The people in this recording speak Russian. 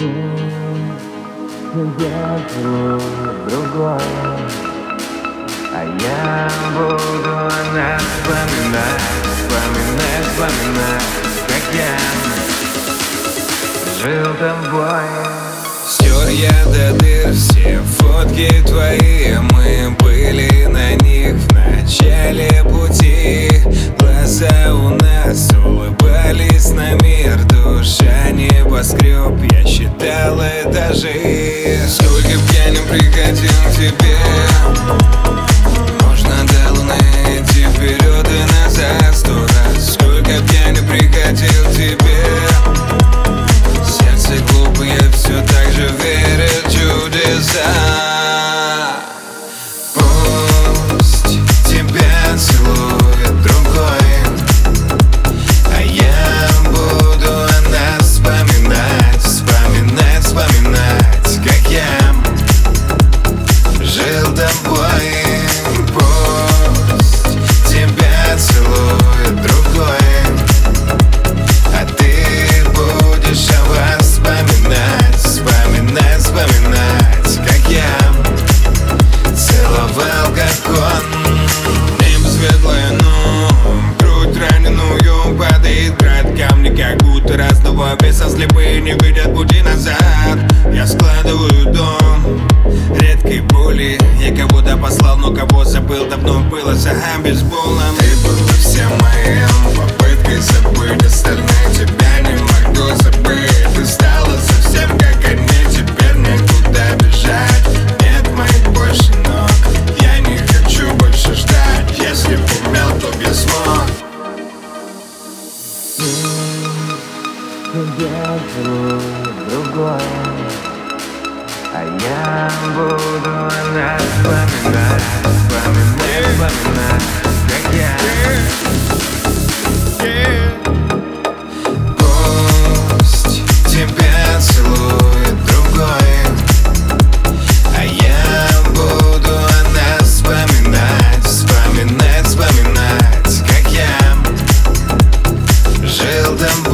Я другое А я буду нас вспоминать Вспоминать, Как я жил тобой Стер я дыр все фотки твои. Мы были на них в начале пути. Глаза у нас улыбались на мир Душа небоскреб, я считал этажи Сколько пьяным приходил к тебе целовал, как он Небо светлое, но грудь раненую Падает град камни, как будто разного веса Слепые не видят пути назад. Я складываю дом. Редкой боли. Я кого-то послал, но кого забыл Давно было сага бейсболом Ты была всем моим попыткой забыть остальных умел, то б я смог Я целую другое А я буду нас вспоминать Вспоминать, вспоминать Как я them